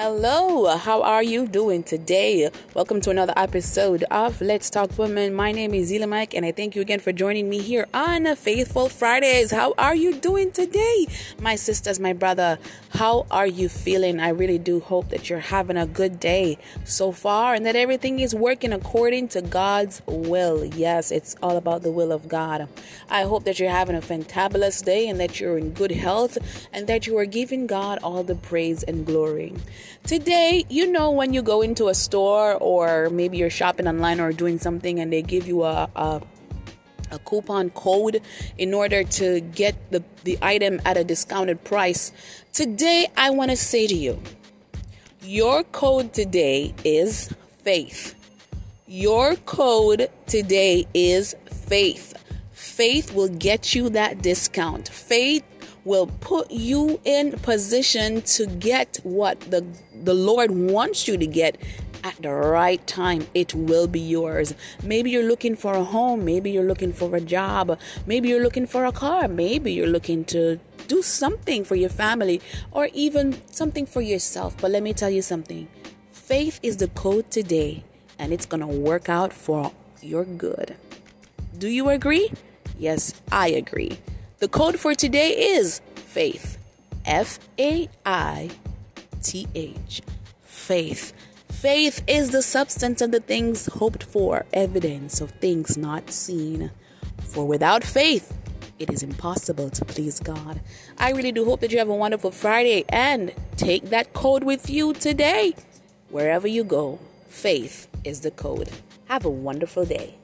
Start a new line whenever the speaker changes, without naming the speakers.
Hello, how are you doing today? Welcome to another episode of Let's Talk Women. My name is Zeela Mike, and I thank you again for joining me here on Faithful Fridays. How are you doing today, my sisters, my brother? How are you feeling? I really do hope that you're having a good day so far and that everything is working according to God's will. Yes, it's all about the will of God. I hope that you're having a fantabulous day and that you're in good health and that you are giving God all the praise and glory. Today, you know, when you go into a store or maybe you're shopping online or doing something and they give you a, a a coupon code in order to get the, the item at a discounted price. Today, I want to say to you your code today is faith. Your code today is faith. Faith will get you that discount. Faith will put you in position to get what the, the Lord wants you to get at the right time, it will be yours. Maybe you're looking for a home, maybe you're looking for a job, maybe you're looking for a car, maybe you're looking to do something for your family or even something for yourself. But let me tell you something faith is the code today, and it's going to work out for your good. Do you agree? Yes, I agree. The code for today is faith. F A I T H. Faith. Faith is the substance of the things hoped for, evidence of things not seen. For without faith, it is impossible to please God. I really do hope that you have a wonderful Friday and take that code with you today. Wherever you go, faith is the code. Have a wonderful day.